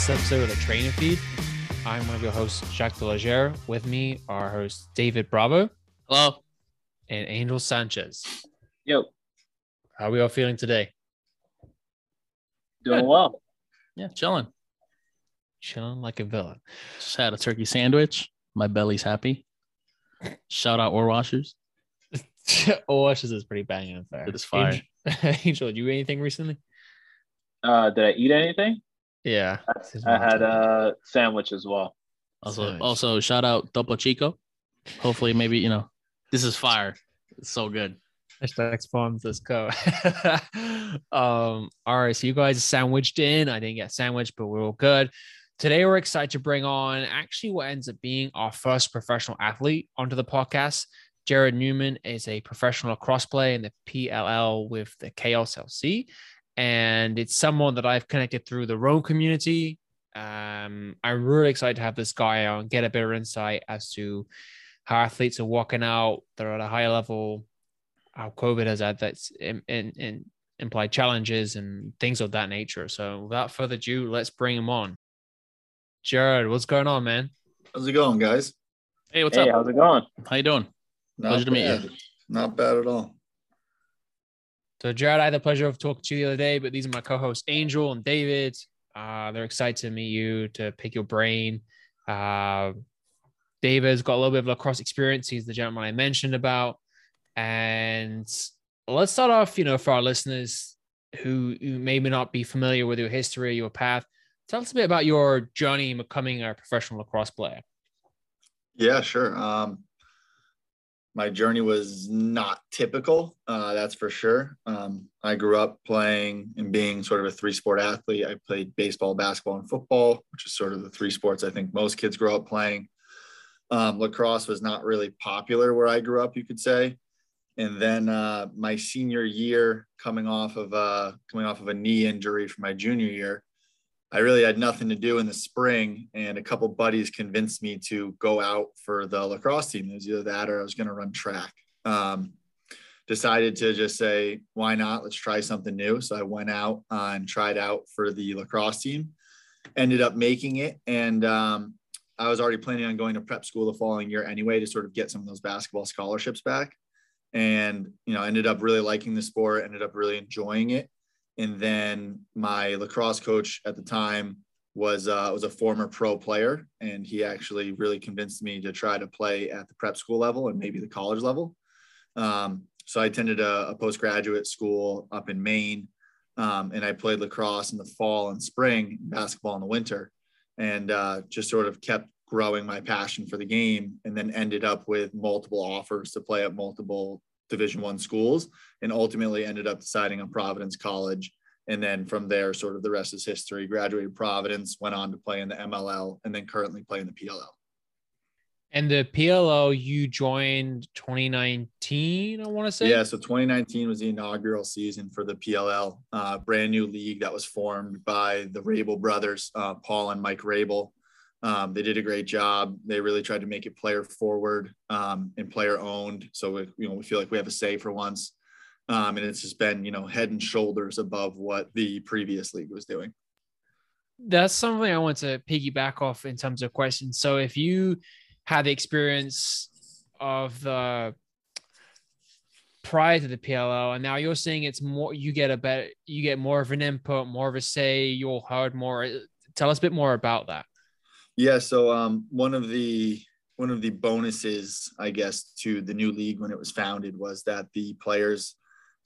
welcome to this episode of the Trainer Feed. I'm one of your hosts, Jacques Delagere. With me, our host David Bravo. Hello. And Angel Sanchez. Yo. How are we all feeling today? Doing well. Yeah, chilling. Chilling like a villain. Just had a turkey sandwich. My belly's happy. Shout out Or Washers. oh, Washers is pretty banging in fact. It is fire. Angel, Angel, did you eat anything recently? Uh, did I eat anything? Yeah. I had a sandwich as well. Also, Sandwich. also shout out Topo Chico. Hopefully, maybe you know this is fire. It's so good. Hashtag spawns, let's go. um, all right, so you guys sandwiched in. I didn't get sandwiched, but we're all good. Today we're excited to bring on actually what ends up being our first professional athlete onto the podcast. Jarrod Neumann is a professional lacrosse player in the PLL with the Chaos LC, and it's someone that I've connected through the Rome community. Um, I'm really excited to have this guy on, get a better insight as to how athletes are walking out. They're at a high level, how COVID has had that's in, in, in implied challenges and things of that nature. So without further ado, let's bring him on. Jarrod, what's going on, man? How's it going, guys? Hey, what's hey, up? how's it going? How you doing? Not Pleasure to meet you. Not bad at all. So Jarrod, I had the pleasure of talking to you the other day, but these are my co-hosts Angel and David. Uh, they're excited to meet you to pick your brain. Uh, David's got a little bit of lacrosse experience. He's the gentleman I mentioned about. And let's start off, you know, for our listeners who, who maybe not be familiar with your history, your path. Tell us a bit about your journey becoming a professional lacrosse player. Yeah, sure. Um, my journey was not typical, uh, that's for sure. Um, I grew up playing and being sort of a three sport athlete. I played baseball, basketball, and football, which is sort of the three sports I think most kids grow up playing. Um, lacrosse was not really popular where I grew up, you could say. And then uh, my senior year, coming off of uh, coming off of a knee injury from my junior year, I really had nothing to do in the spring, and a couple buddies convinced me to go out for the lacrosse team. It was either that or I was going to run track. Um, decided to just say, why not? Let's try something new. So I went out and tried out for the lacrosse team. Ended up making it, and um, I was already planning on going to prep school the following year anyway to sort of get some of those basketball scholarships back. And you know, ended up really liking the sport. Ended up really enjoying it and then my lacrosse coach at the time was uh, was a former pro player, and he actually really convinced me to try to play at the prep school level and maybe the college level. Um, so I attended a, a, postgraduate school up in Maine, um, and I played lacrosse in the fall and spring, basketball in the winter, and uh, just sort of kept growing my passion for the game, and then ended up with multiple offers to play at multiple division one schools and ultimately ended up deciding on providence college. And then from there sort of the rest is history. Graduated providence went on to play in the mll and then currently play in the pll And the PLL you joined 2019, I want to say. yeah so 2019 was the inaugural season for the pll uh, brand new league that was formed by the rabil brothers uh, paul and mike rabil um, they did a great job. They really tried to make it player forward um, and player owned. So we, you know we feel like we have a say for once, um, and it's just been you know head and shoulders above what the previous league was doing. That's something I want to piggyback off in terms of questions. So if you had the experience of the prior to the PLL, and now you're saying it's more, you get a better, you get more of an input, more of a say, you're heard more. Tell us a bit more about that. Yeah, so um, one of the one of the bonuses, I guess, to the new league when it was founded was that the players,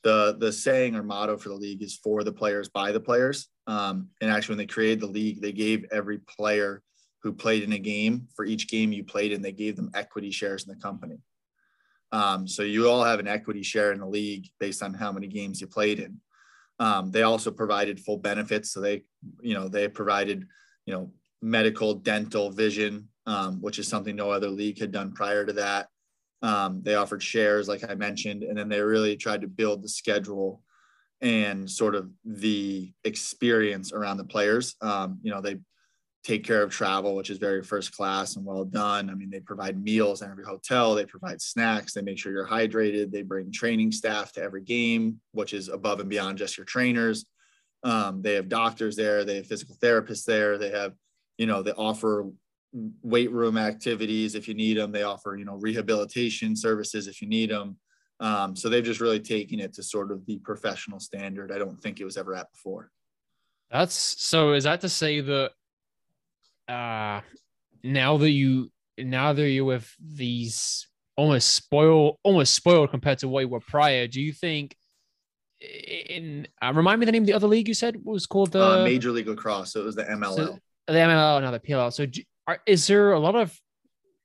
the the saying or motto for the league is for the players by the players. Um, and actually, when they created the league, they gave every player who played in a game for each game you played in, they gave them equity shares in the company. Um, so you all have an equity share in the league based on how many games you played in. Um, they also provided full benefits, so they, you know, they provided, you know, medical, dental, vision, um, which is something no other league had done prior to that. Um, they offered shares, like I mentioned, and then they really tried to build the schedule and sort of the experience around the players. Um, you know, they take care of travel, which is very first class and well done. I mean, they provide meals in every hotel, they provide snacks, they make sure you're hydrated, they bring training staff to every game, which is above and beyond just your trainers. Um, they have doctors there, they have physical therapists there, they have, you know, they offer weight room activities if you need them. They offer, you know, rehabilitation services if you need them. Um, so they've just really taken it to sort of the professional standard. I don't think it was ever at before. That's so. Is that to say that uh, now that you now that you're with these almost spoiled, almost spoiled compared to what you were prior, do you think? In uh, remind me the name of the other league you said was called the uh, Major League Lacrosse. So it was the MLL. So the MLL, now the PLL. So do, are, is there a lot of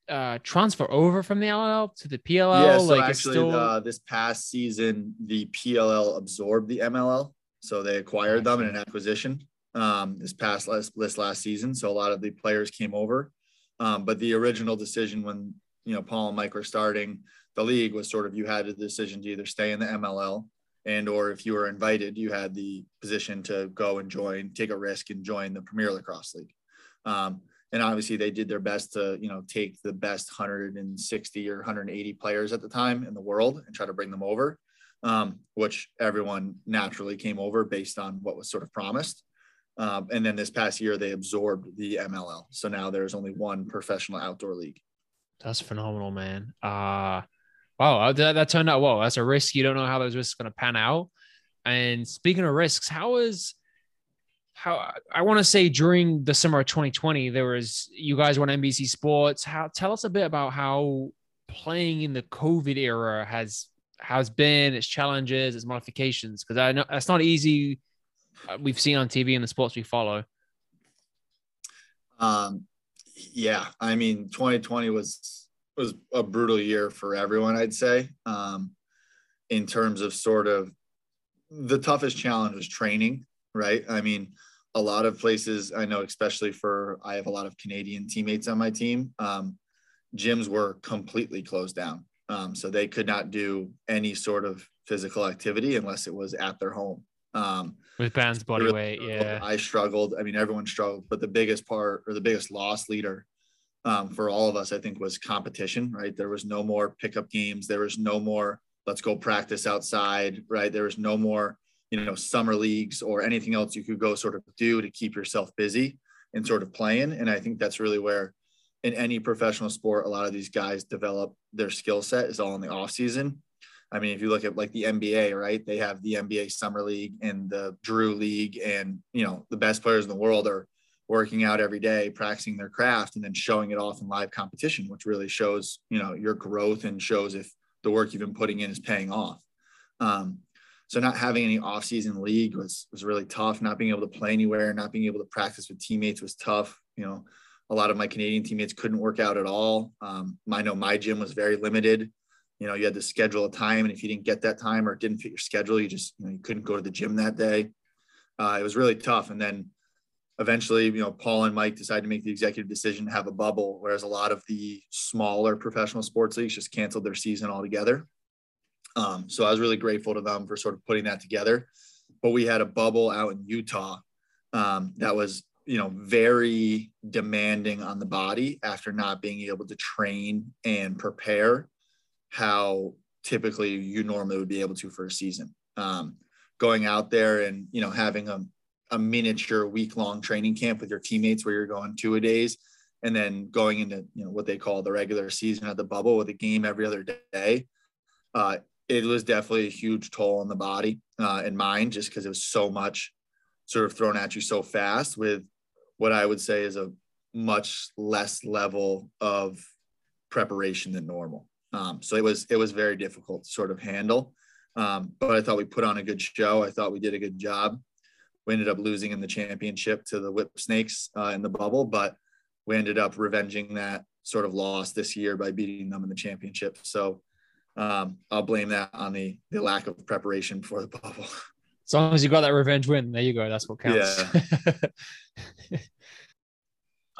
uh, transfer over from the LL to the PLL? Yeah, so like actually, still... uh, this past season, the PLL absorbed the MLL, so they acquired them in an acquisition um, this past last this last season. So a lot of the players came over, um, but the original decision when you know Paul and Mike were starting the league was sort of you had a decision to either stay in the MLL and or if you were invited, you had the position to go and join, take a risk and join the Premier Lacrosse League. Um, and obviously they did their best to you know take the best 160 or 180 players at the time in the world and try to bring them over um, which everyone naturally came over based on what was sort of promised. Um, and then this past year they absorbed the mll so now there's only one professional outdoor league. That's phenomenal man. Uh wow that, that turned out well that's a risk you don't know how those risks going to pan out and speaking of risks how is how I want to say during the summer of 2020, there was you guys were on NBC Sports. How tell us a bit about how playing in the COVID era has has been, its challenges, its modifications, because I know that's not easy. Uh, we've seen on TV and the sports we follow. Um, yeah, I mean, 2020 was was a brutal year for everyone. I'd say, um, in terms of sort of the toughest challenge was training. Right. I mean, a lot of places I know, especially for I have a lot of Canadian teammates on my team. Um, gyms were completely closed down, um, so they could not do any sort of physical activity unless it was at their home. Um, With bands body really weight, yeah. I struggled. I mean, everyone struggled, but the biggest part or the biggest loss leader um, for all of us, I think, was competition. Right, there was no more pickup games. There was no more let's go practice outside. Right, there was no more you know summer leagues or anything else you could go sort of do to keep yourself busy and sort of playing and i think that's really where in any professional sport a lot of these guys develop their skill set is all in the off season i mean if you look at like the nba right they have the nba summer league and the drew league and you know the best players in the world are working out every day practicing their craft and then showing it off in live competition which really shows you know your growth and shows if the work you've been putting in is paying off um, so not having any off-season league was was really tough. Not being able to play anywhere, not being able to practice with teammates was tough. You know, a lot of my Canadian teammates couldn't work out at all. Um, I know my gym was very limited. You know, you had to schedule a time, and if you didn't get that time or didn't fit your schedule, you just you know you couldn't go to the gym that day. Uh, it was really tough. And then eventually, you know, Paul and Mike decided to make the executive decision to have a bubble, whereas a lot of the smaller professional sports leagues just canceled their season altogether. Um, so I was really grateful to them for sort of putting that together. But we had a bubble out in Utah um, that was, you know, very demanding on the body after not being able to train and prepare how typically you normally would be able to for a season. Um, going out there and you know having a, a miniature week long training camp with your teammates where you're going two a days and then going into you know what they call the regular season at the bubble with a game every other day uh, it was definitely a huge toll on the body uh, and mind just because it was so much sort of thrown at you so fast with what I would say is a much less level of preparation than normal. Um, so it was it was very difficult to sort of handle. Um, but I thought we put on a good show. I thought we did a good job. We ended up losing in the championship to the Whipsnakes uh, in the bubble, but we ended up revenging that sort of loss this year by beating them in the championship. So um, I'll blame that on the the lack of preparation for the bubble. As long as you got that revenge win, there you go. That's what counts. Yeah.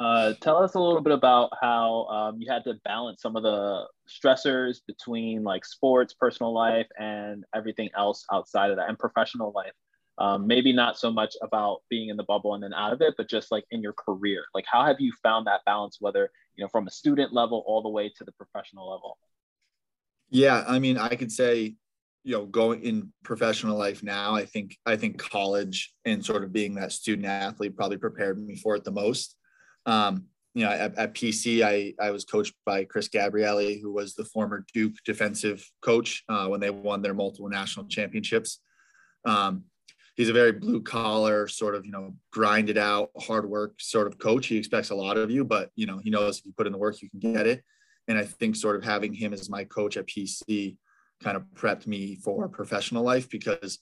uh, tell us a little bit about how um, you had to balance some of the stressors between like sports, personal life, and everything else outside of that, and professional life. Um, maybe not so much about being in the bubble and then out of it, but just like in your career. Like, how have you found that balance, whether you know from a student level all the way to the professional level? Yeah, I mean, I could say you know going in professional life now i think i think college and sort of being that student athlete probably prepared me for it the most um, you know at, at, pc i i was coached by chris gabrielle who was the former duke defensive coach uh, when they won their multiple national championships um, he's a very blue collar sort of you know grinded out hard work sort of coach. He expects a lot of you but you know he knows if you put in the work you can get it. And i think sort of having him as my coach at pc kind of prepped me for professional life because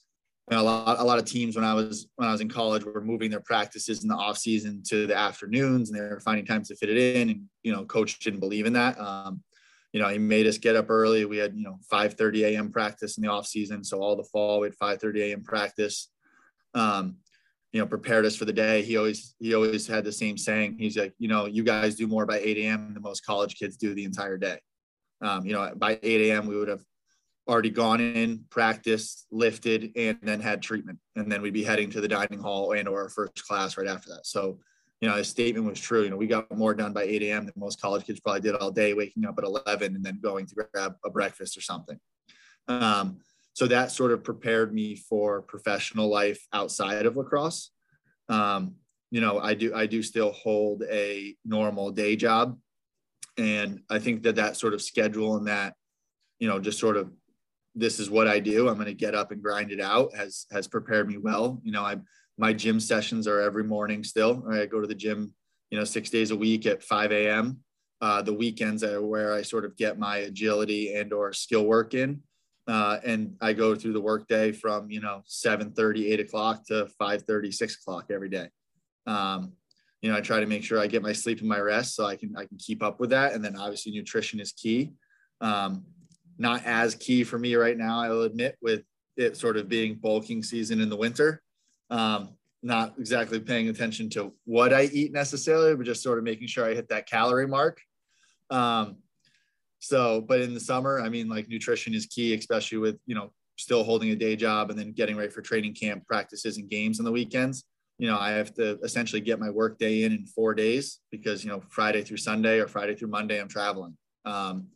you know, a lot a lot of teams when I was when I was in college were moving their practices in the off season to the afternoons and they were finding times to fit it in and you know coach didn't believe in that. Um, you know he made us get up early. We had you know 5 30 a.m practice in the off season. So all the fall we had 5 30 a.m practice um, you know prepared us for the day he always he always had the same saying he's like you know you guys do more by 8 a.m than most college kids do the entire day um, you know by 8 a.m we would have already gone in, practiced, lifted, and then had treatment. And then we'd be heading to the dining hall and or our first class right after that. So, you know, his statement was true. You know, we got more done by 8 a.m. than most college kids probably did all day, waking up at 11 and then going to grab a breakfast or something. Um, so that sort of prepared me for professional life outside of lacrosse. Um, you know, I do I do still hold a normal day job, and I think that that sort of schedule and that, you know, just sort of this is what I do. I'm going to get up and grind it out has has prepared me well. You know, I my gym sessions are every morning still. I go to the gym, you know, six days a week at 5 a.m. Uh, the weekends are where I sort of get my agility and or skill work in. Uh, and I go through the workday from, you know, 7 30, 8 o'clock to 5 30, 6 o'clock every day. Um, you know, I try to make sure I get my sleep and my rest so I can I can keep up with that. And then obviously nutrition is key. Um, not as key for me right now, I will admit, with it sort of being bulking season in the winter. Um, not exactly paying attention to what I eat necessarily, but just sort of making sure I hit that calorie mark. Um, so, but in the summer, I mean, like nutrition is key, especially with, you know, still holding a day job and then getting ready for training camp practices and games on the weekends. You know, I have to essentially get my work day in in four days because, you know, Friday through Sunday or Friday through Monday, I'm traveling. Um,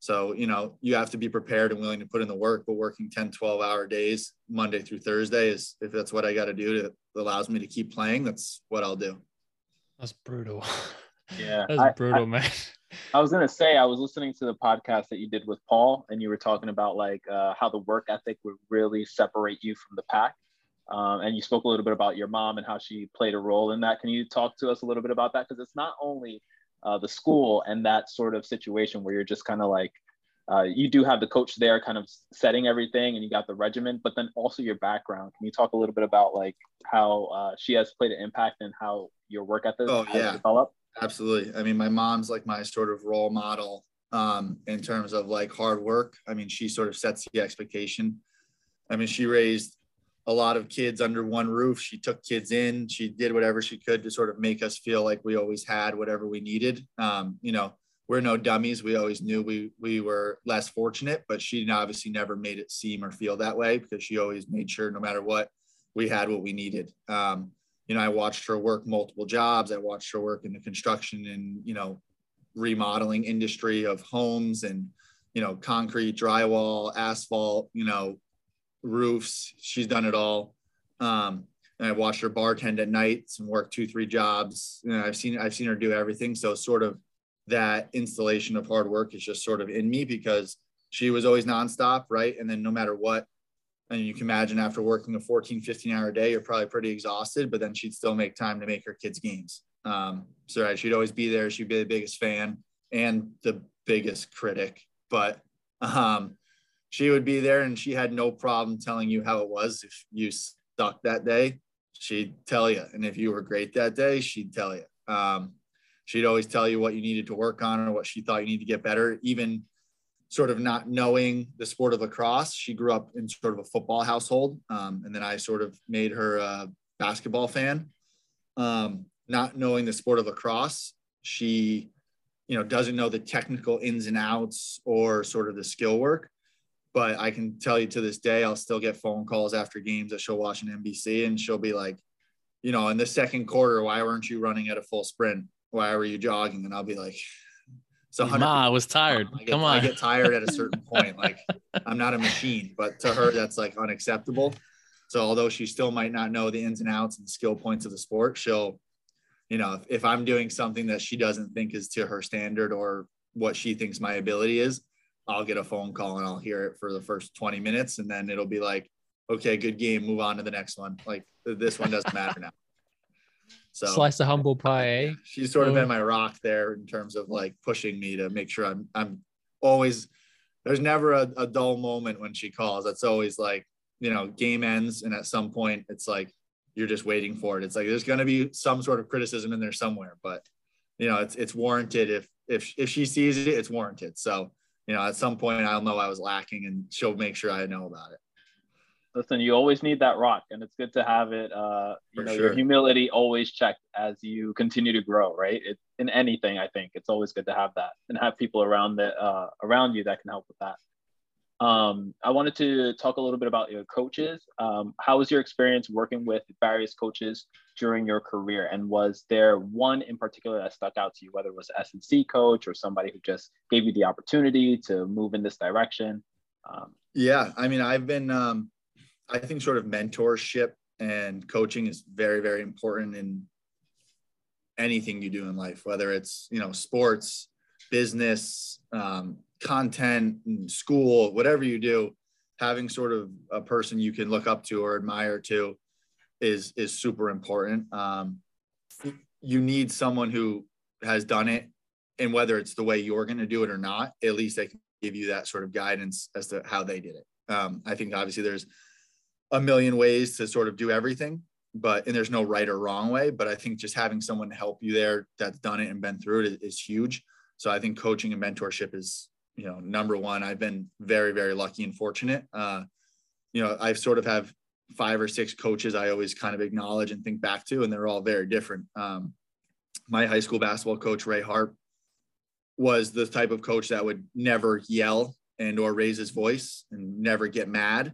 so, you know, you have to be prepared and willing to put in the work, but working 10, 12 hour days, Monday through Thursday is, if that's what I got to do to allows me to keep playing, that's what I'll do. That's brutal. Yeah. that's I, brutal, I, man. I was going to say, I was listening to the podcast that you did with Paul and you were talking about like uh, how the work ethic would really separate you from the pack. Um, and you spoke a little bit about your mom and how she played a role in that. Can you talk to us a little bit about that? Because it's not only uh, the school and that sort of situation where you're just kind of like uh, you do have the coach there kind of setting everything and you got the regiment but then also your background can you talk a little bit about like how uh, she has played an impact and how your work ethic oh, yeah. developed absolutely i mean my mom's like my sort of role model um, in terms of like hard work i mean she sort of sets the expectation i mean she raised a lot of kids under one roof. She took kids in. She did whatever she could to sort of make us feel like we always had whatever we needed. Um, you know, we're no dummies. We always knew we we were less fortunate, but she obviously never made it seem or feel that way because she always made sure no matter what, we had what we needed. Um, you know, I watched her work multiple jobs. I watched her work in the construction and you know remodeling industry of homes and you know concrete, drywall, asphalt. You know, roofs. She's done it all. Um, and I watched her bartend at nights and work two, three jobs. And I've seen I've seen her do everything. So sort of that installation of hard work is just sort of in me because she was always nonstop, right? And then no matter what, and you can imagine after working a 14, 15 hour day, you're probably pretty exhausted, but then she'd still make time to make her kids' games. Um, so right, she'd always be there. She'd be the biggest fan and the biggest critic. But um, she would be there and she had no problem telling you how it was. If you stuck that day, she'd tell you. And if you were great that day, she'd tell you. Um, she'd always tell you what you needed to work on or what she thought you need to get better, even sort of not knowing the sport of lacrosse. She grew up in sort of a football household. Um, and then I sort of made her a basketball fan. Um, not knowing the sport of lacrosse, she, you know, doesn't know the technical ins and outs or sort of the skill work but I can tell you to this day, I'll still get phone calls after games that she'll watch on NBC and she'll be like, you know, in the second quarter, why weren't you running at a full sprint? Why were you jogging? And I'll be like, So Ma, I was tired. I get, Come on. I get tired at a certain point. Like I'm not a machine, but to her, that's like unacceptable. So although she still might not know the ins and outs and skill points of the sport, she'll, you know, if, if I'm doing something that she doesn't think is to her standard or what she thinks my ability is, I'll get a phone call and I'll hear it for the first 20 minutes. And then it'll be like, okay, good game. Move on to the next one. Like this one doesn't matter now. So slice of humble pie, eh? She's sort of been my rock there in terms of like pushing me to make sure I'm I'm always there's never a, a dull moment when she calls. That's always like, you know, game ends and at some point it's like you're just waiting for it. It's like there's gonna be some sort of criticism in there somewhere, but you know, it's it's warranted if if if she sees it, it's warranted. So, you know, at some point I'll know I was lacking and she'll make sure I know about it listen, you always need that rock, and it's good to have it. Uh, you For know, sure. your humility always checked as you continue to grow, right? It, in anything, I think it's always good to have that and have people around that uh, around you that can help with that. Um, I wanted to talk a little bit about your coaches. Um, how was your experience working with various coaches during your career? And was there one in particular that stuck out to you, whether it was S&C coach or somebody who just gave you the opportunity to move in this direction? Um, yeah, I mean, I've been um, I think sort of mentorship and coaching is very, very important in anything you do in life, whether it's, you know, sports, business, um, content, school, whatever you do, having sort of a person you can look up to or admire to is, is super important. Um, you need someone who has done it and whether it's the way you're going to do it or not, at least they can give you that sort of guidance as to how they did it. Um, I think obviously there's a million ways to sort of do everything but and there's no right or wrong way but i think just having someone help you there that's done it and been through it is, huge. So i think coaching and mentorship is you know number one. I've been very very lucky and fortunate. Uh you know i've sort of have five or six coaches i always kind of acknowledge and think back to and they're all very different. Um my high school basketball coach ray harp was the type of coach that would never yell and or raise his voice and never get mad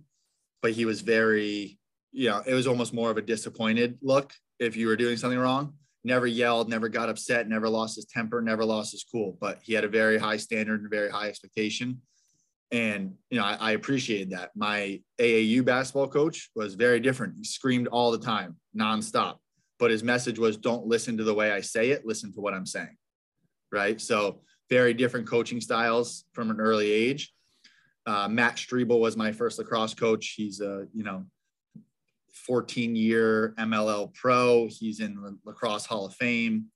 but he was very, you know, it was almost more of a disappointed look if you were doing something wrong. Never yelled, never got upset, never lost his temper, never lost his cool, but he had a very high standard and very high expectation. And, you know, I, I appreciated that. My AAU basketball coach was very different. He screamed all the time, nonstop. But his message was don't listen to the way I say it, listen to what I'm saying. Right. So, very different coaching styles from an early age. Uh, Matt Striebel was my first lacrosse coach. He's a you know 14 year MLL pro. He's in the lacrosse Hall of Fame.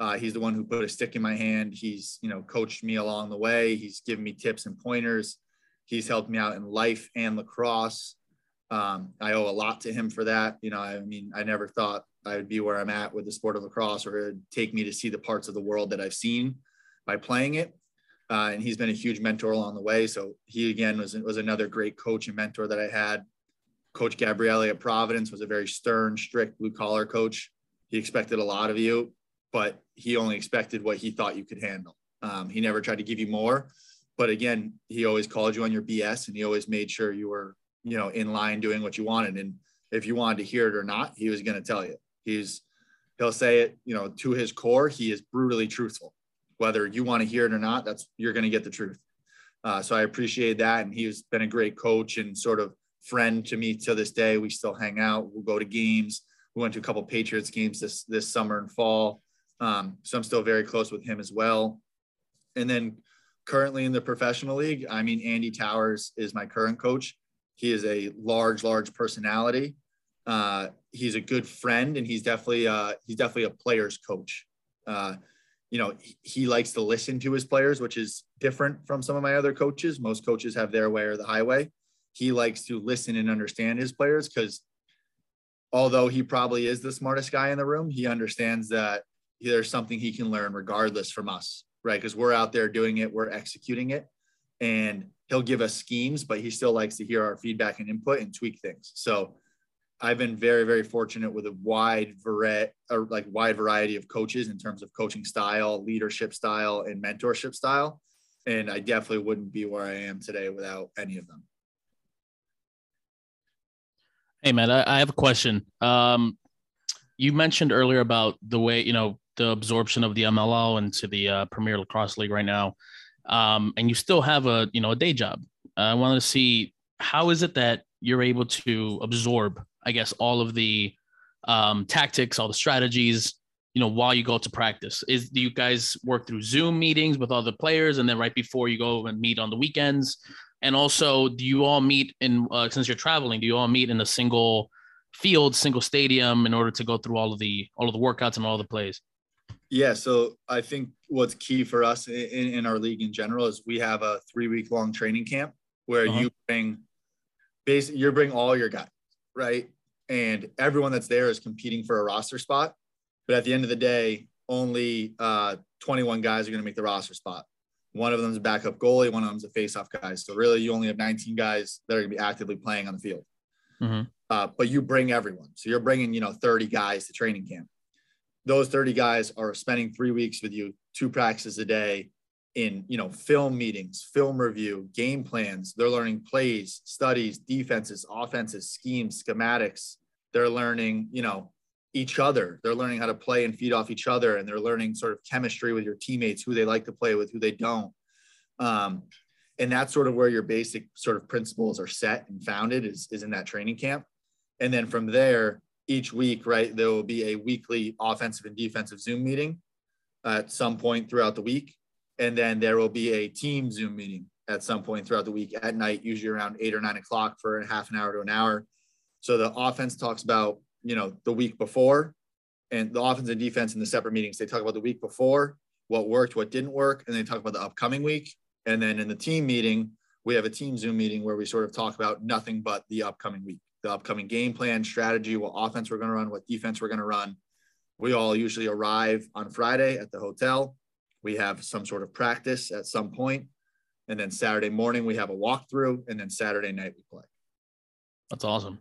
Uh, he's the one who put a stick in my hand. He's you know coached me along the way. He's given me tips and pointers. He's helped me out in life and lacrosse. Um, I owe a lot to him for that. You know, I mean, I never thought I would be where I'm at with the sport of lacrosse, or it would take me to see the parts of the world that I've seen by playing it uh, and he's been a huge mentor along the way. So he again was was another great coach and mentor that I had. Coach Gabrielle at Providence was a very stern, strict blue collar coach. He expected a lot of you, but he only expected what he thought you could handle. Um, he never tried to give you more, but again, he always called you on your BS, and he always made sure you were, you know, in line doing what you wanted. And if you wanted to hear it or not, he was going to tell you. He's he'll say it, you know, to his core. He is brutally truthful whether you want to hear it or not, that's you're going to get the truth. Uh, so I appreciate that, and he's been a great coach and sort of friend to me to this day. We still hang out. We'll go to games. We went to a couple Patriots games this this summer and fall. Um, so I'm still very close with him as well. And then currently in the professional league, I mean Andy Towers is my current coach. He is a large, large personality. Uh, he's a good friend, and he's definitely uh, he's definitely a player's coach. Uh, you know, he likes to listen to his players, which is different from some of my other coaches. Most coaches have their way or the highway. He likes to listen and understand his players because although he probably is the smartest guy in the room, he understands that there's something he can learn regardless from us, right? Because we're out there doing it, we're executing it, and he'll give us schemes, but he still likes to hear our feedback and input and tweak things. So I've been very, very fortunate with a wide variety, like wide variety of coaches in terms of coaching style, leadership style, and mentorship style. And I definitely wouldn't be where I am today without any of them. Hey man, I, have a question. Um, you mentioned earlier about the way you know the absorption of the MLL into the uh, Premier Lacrosse League right now, um, and you still have a you know a day job. I wanted to see how is it that you're able to absorb, I guess, all of the um, tactics, all the strategies, you know, while you go to practice? Is do you guys work through Zoom meetings with other players, and then right before you go and meet on the weekends? And also, do you all meet in uh, since you're traveling? Do you all meet in a single field, single stadium, in order to go through all of the all of the workouts and all the plays? Yeah, so I think what's key for us in, in our league in general is we have a three week long training camp where uh-huh. you bring basically you bring all your guys, right? And everyone that's there is competing for a roster spot. But at the end of the day, only uh, 21 guys are going to make the roster spot. One of them is a backup goalie, one of them is a faceoff guy. So really, you only have 19 guys that are going to be actively playing on the field. Mm-hmm. Uh, but you bring everyone. So you're bringing, you know, 30 guys to training camp. Those 30 guys are spending three weeks with you, two practices a day in, you know, film meetings, film review, game plans. They're learning plays, studies, defenses, offenses, schemes, schematics. They're learning, you know, each other. They're learning how to play and feed off each other, and they're learning sort of chemistry with your teammates, who they like to play with, who they don't. Um, and that's sort of where your basic sort of principles are set and founded is, is in that training camp. And then from there, each week, right, there will be a weekly offensive and defensive Zoom meeting at some point throughout the week. And then there will be a team Zoom meeting at some point throughout the week at night, usually around eight or nine o'clock for a half an hour to an hour. So the offense talks about you know, the week before and the offense and defense in the separate meetings. They talk about the week before, what worked, what didn't work, and they talk about the upcoming week. And then in the team meeting, we have a team Zoom meeting where we sort of talk about nothing but the upcoming week, the upcoming game plan, strategy, what offense we're going to run, what defense we're going to run. We all usually arrive on Friday at the hotel. We have some sort of practice at some point, And then Saturday morning, we have a walkthrough. And then Saturday night, we play. That's awesome.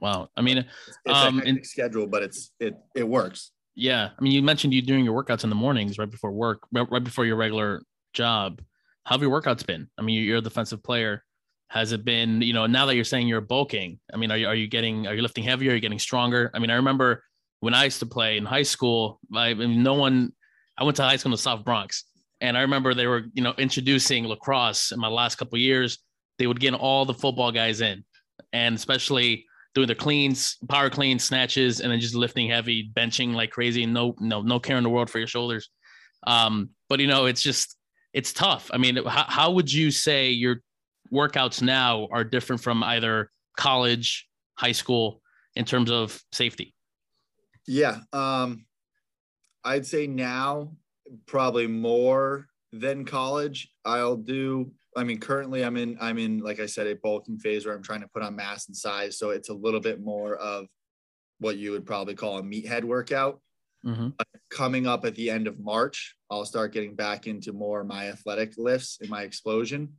Wow. I mean, it's, it's um, a schedule, but it's it it works. Yeah. I mean, you mentioned you doing your workouts in the mornings right before work, right before your regular job. How have your workouts been? I mean, you're a defensive player. Has it been, you know, now that you're saying you're bulking? I mean, are you are you getting are you lifting heavier? Are you getting stronger? I mean, I remember when I used to play in high school. I, I mean, no one. I went to high school in the South Bronx, and I remember they were, you know, introducing lacrosse in my last couple years. They would get all the football guys in, and especially doing their cleans, power cleans, snatches, and then just lifting heavy, benching like crazy, no, no, no care in the world for your shoulders. Um, but you know, it's just it's tough. I mean, how, how would you say your workouts now are different from either college, high school in terms of safety? Yeah, um, I'd say now probably more than college. I'll do I mean, currently I'm in, I'm in, like I said, a bulking phase where I'm trying to put on mass and size. So it's a little bit more of what you would probably call a meathead workout. Mm-hmm. coming up at the end of March, I'll start getting back into more my athletic lifts and my explosion.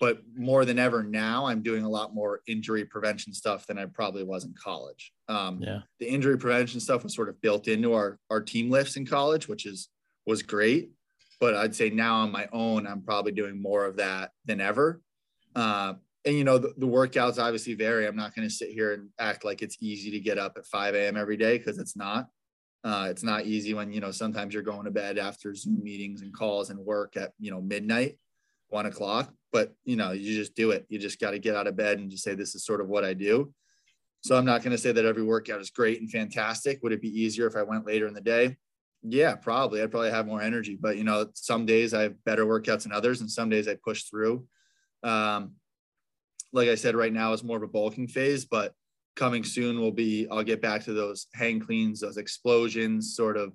But more than ever now, I'm doing a lot more injury prevention stuff than I probably was in college. Um, yeah. The injury prevention stuff was sort of built into our our team lifts in college, which is was great but I'd say now on my own, I'm probably doing more of that than ever. Uh, and you know, the, the, workouts obviously vary. I'm not going to sit here and act like it's easy to get up at 5 a.m. every day because it's not. Uh, it's not easy when you know sometimes you're going to bed after Zoom meetings and calls and work at you know midnight, one o'clock. But you know, you just do it. You just got to get out of bed and just say this is sort of what I do. So I'm not going to say that every workout is great and fantastic. Would it be easier if I went later in the day? Yeah, probably. I'd probably have more energy, but you know, some days I have better workouts than others, and some days I push through. Um, like I said, right now is more of a bulking phase, but coming soon will be. I'll get back to those hang cleans, those explosions, sort of.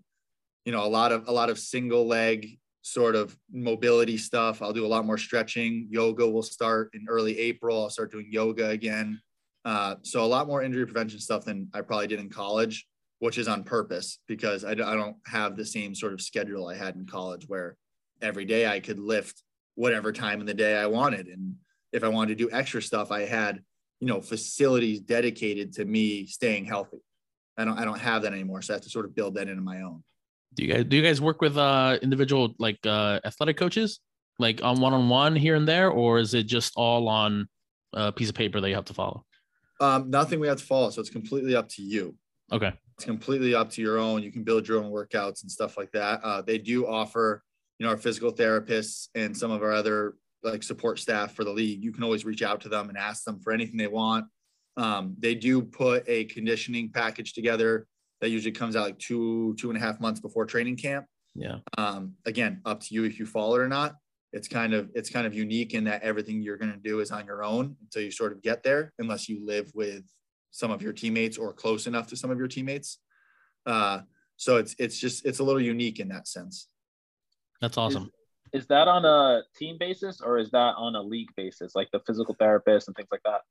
You know, a lot of a lot of single leg sort of mobility stuff. I'll do a lot more stretching. Yoga will start in early April. I'll start doing yoga again. Uh, so a lot more injury prevention stuff than I probably did in college which is on purpose because I, I don't have the same sort of schedule I had in college where every day I could lift whatever time in the day I wanted. And if I wanted to do extra stuff, I had, you know, facilities dedicated to me staying healthy. I don't, I don't have that anymore. So I have to sort of build that into my own. Do you guys, do you guys work with uh, individual like uh, athletic coaches, like on one-on-one here and there, or is it just all on a piece of paper that you have to follow? Um, nothing we have to follow. So it's completely up to you. Okay. it's completely up to your own. You can build your own workouts and stuff like that. Uh, they do offer, you know, our physical therapists and some of our other like support staff for the league. You can always reach out to them and ask them for anything they want. Um, they do put a conditioning package together that usually comes out like two two and a half months before training camp. Yeah. Um, again, up to you if you follow it or not. It's kind of it's kind of unique in that everything you're going to do is on your own until you sort of get there, unless you live with some of your teammates or close enough to some of your teammates. Uh, so it's it's just it's a little unique in that sense. That's awesome. Is, is that on a team basis or is that on a league basis, like the physical therapist and things like that?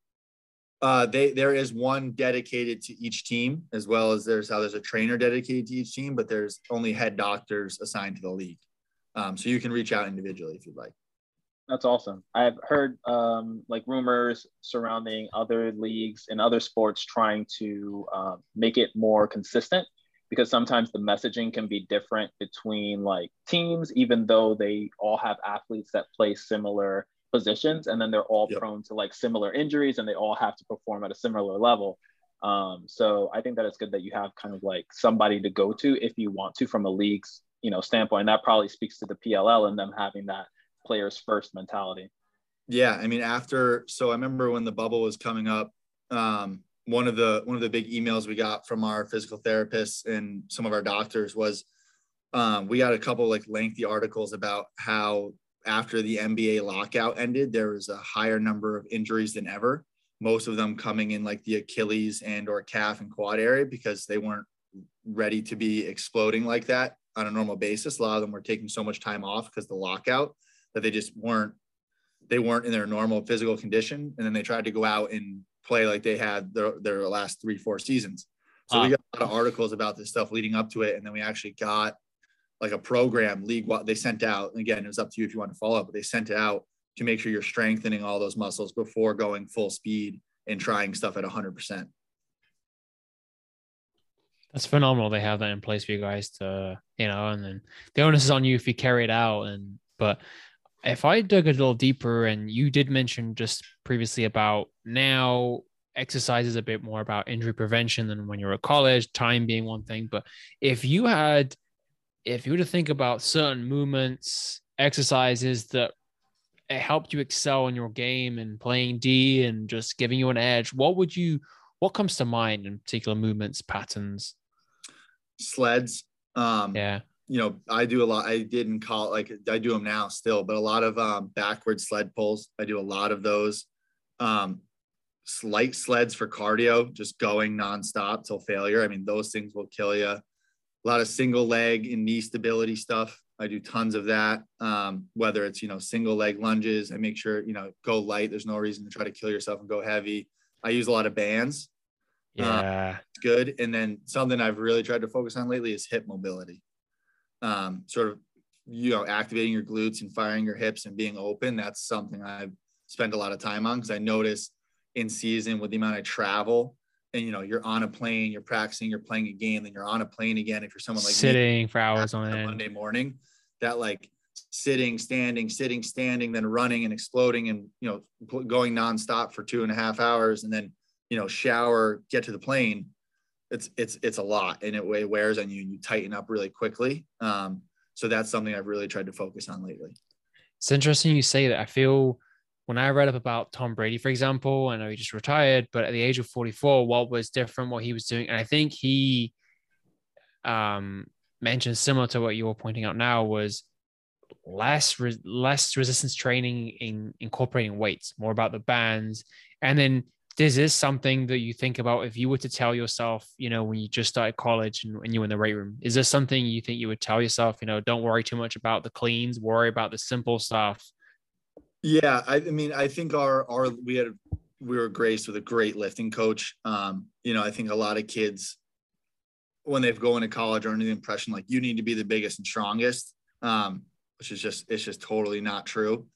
Uh, they there is one dedicated to each team, as well as there's how there's a trainer dedicated to each team, but there's only head doctors assigned to the league. Um, so you can reach out individually if you'd like. That's awesome. I've heard um, like rumors surrounding other leagues and other sports trying to uh, make it more consistent because sometimes the messaging can be different between like teams, even though they all have athletes that play similar positions and then they're all yep. prone to like similar injuries and they all have to perform at a similar level. Um, so I think that it's good that you have kind of like somebody to go to if you want to from a league's you know standpoint. That probably speaks to the PLL and them having that players first mentality. Yeah, I mean after so I remember when the bubble was coming up, um, one of the one of the big emails we got from our physical therapists and some of our doctors was um, we got a couple like lengthy articles about how after the NBA lockout ended, there was a higher number of injuries than ever. Most of them coming in like the Achilles and or calf and quad area because they weren't ready to be exploding like that on a normal basis. A lot of them were taking so much time off because the lockout that they just weren't they weren't in their normal physical condition. And then they tried to go out and play like they had their, their last three, four seasons. So we ah. got a lot of articles about this stuff leading up to it. And then we actually got like a program league what they sent out and again it was up to you if you want to follow up but they sent it out to make sure you're strengthening all those muscles before going full speed and trying stuff at 100% that's phenomenal. They have that in place for you guys to you know and then the onus is on you if you carry it out. And but if i dug a little deeper and you did mention just previously about now exercise is a bit more about injury prevention than when you're at college time being one thing but if you had if you were to think about certain movements, exercises that helped you excel in your game and playing D and just giving you an edge, what would you what comes to mind in particular movements, patterns? Sleds. Um yeah. You know, I do a lot. I didn't call like I do them now still, but a lot of um, backward sled pulls. I do a lot of those. Um, slight sleds for cardio, just going nonstop till failure. I mean, those things will kill you a lot of single leg and knee stability stuff. I do tons of that. Um, whether it's you know single leg lunges, I make sure you know go light. There's no reason to try to kill yourself and go heavy. I use a lot of bands. Yeah, uh, good. And then something I've really tried to focus on lately is hip mobility. Um, sort of you know activating your glutes and firing your hips and being open. That's something I've spent a lot of time on because I notice in season with the amount of travel and you know you're on a plane, you're practicing, you're playing a game, then you're on a plane again. If you're someone like sitting me, for hours on end Monday morning, that like sitting, standing, sitting, standing, then running and exploding, and you know going nonstop for two and a half hours, and then you know shower, get to the plane. It's it's it's a lot, and it, it wears on you, and you tighten up really quickly. Um, so that's something I've really tried to focus on lately. It's interesting you say that. I feel when I read up about Tom Brady, for example, I know he just retired, but at the age of 44, what was different, what he was doing, and I think he um, mentioned similar to what you were pointing out now was less re- less resistance training in incorporating weights, more about the bands, and then this is something that you think about if you were to tell yourself, you know, when you just started college and, and you were in the weight room, is this something you think you would tell yourself, you know, don't worry too much about the cleans, worry about the simple stuff yeah, I, I mean, I think our our we had we were graced with a great lifting coach. Um, you know, I think a lot of kids when they've go into college are under the impression like you need to be the biggest and strongest, um, which is just it's just totally not true.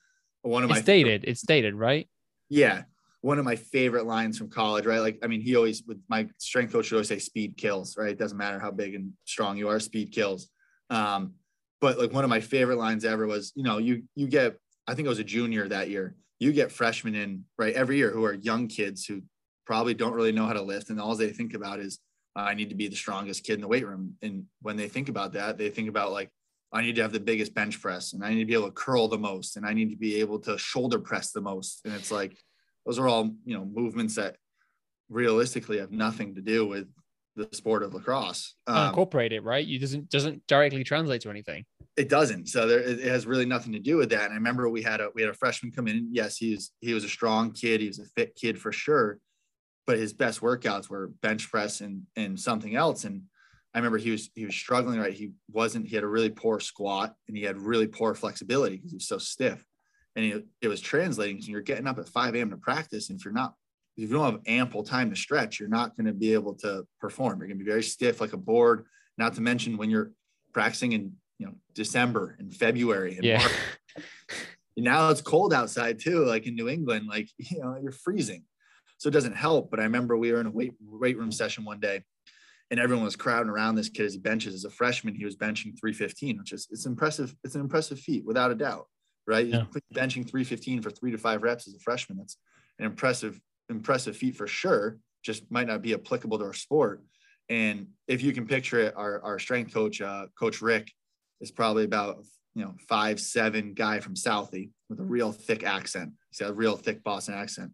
One of it's my dated, it's dated, right? Yeah, one of my favorite lines from college, right? Like, I mean, he always with my strength coach would always say speed kills, right? It doesn't matter how big and strong you are, speed kills. Um, but like one of my favorite lines ever was, you know, you you get I think I was a junior that year. You get freshmen in right every year who are young kids who probably don't really know how to lift, and all they think about is I need to be the strongest kid in the weight room. And when they think about that, they think about like, I need to have the biggest bench press and I need to be able to curl the most and I need to be able to shoulder press the most. And it's like, those are all, you know, movements that realistically have nothing to do with the sport of lacrosse. Um, incorporate it, right? You doesn't doesn't directly translate to anything. It doesn't. So there, it has really nothing to do with that. And I remember we had a we had a freshman come in. Yes, he's he was a strong kid. He was a fit kid for sure. But his best workouts were bench press and and something else. And I remember he was he was struggling. Right, he wasn't. He had a really poor squat and he had really poor flexibility because he was so stiff. And he, it was translating. So you're getting up at 5 a.m. to practice, and if you're not if you don't have ample time to stretch, you're not going to be able to perform. You're going to be very stiff like a board. Not to mention when you're practicing in you know December and February and yeah. now it's cold outside too, like in New England, like you know you're freezing, so it doesn't help. But I remember we were in a weight weight room session one day, and everyone was crowding around this kid as he benches. As a freshman, he was benching 315, which is it's impressive. It's an impressive feat without a doubt, right? Yeah. Benching 315 for three to five reps as a freshman. That's an impressive impressive feat for sure, just might not be applicable to our sport. And if you can picture it, our, our strength coach, uh, Coach Rick, is probably about you know five seven guy from Southie with a real thick accent. He's got a real thick Boston accent.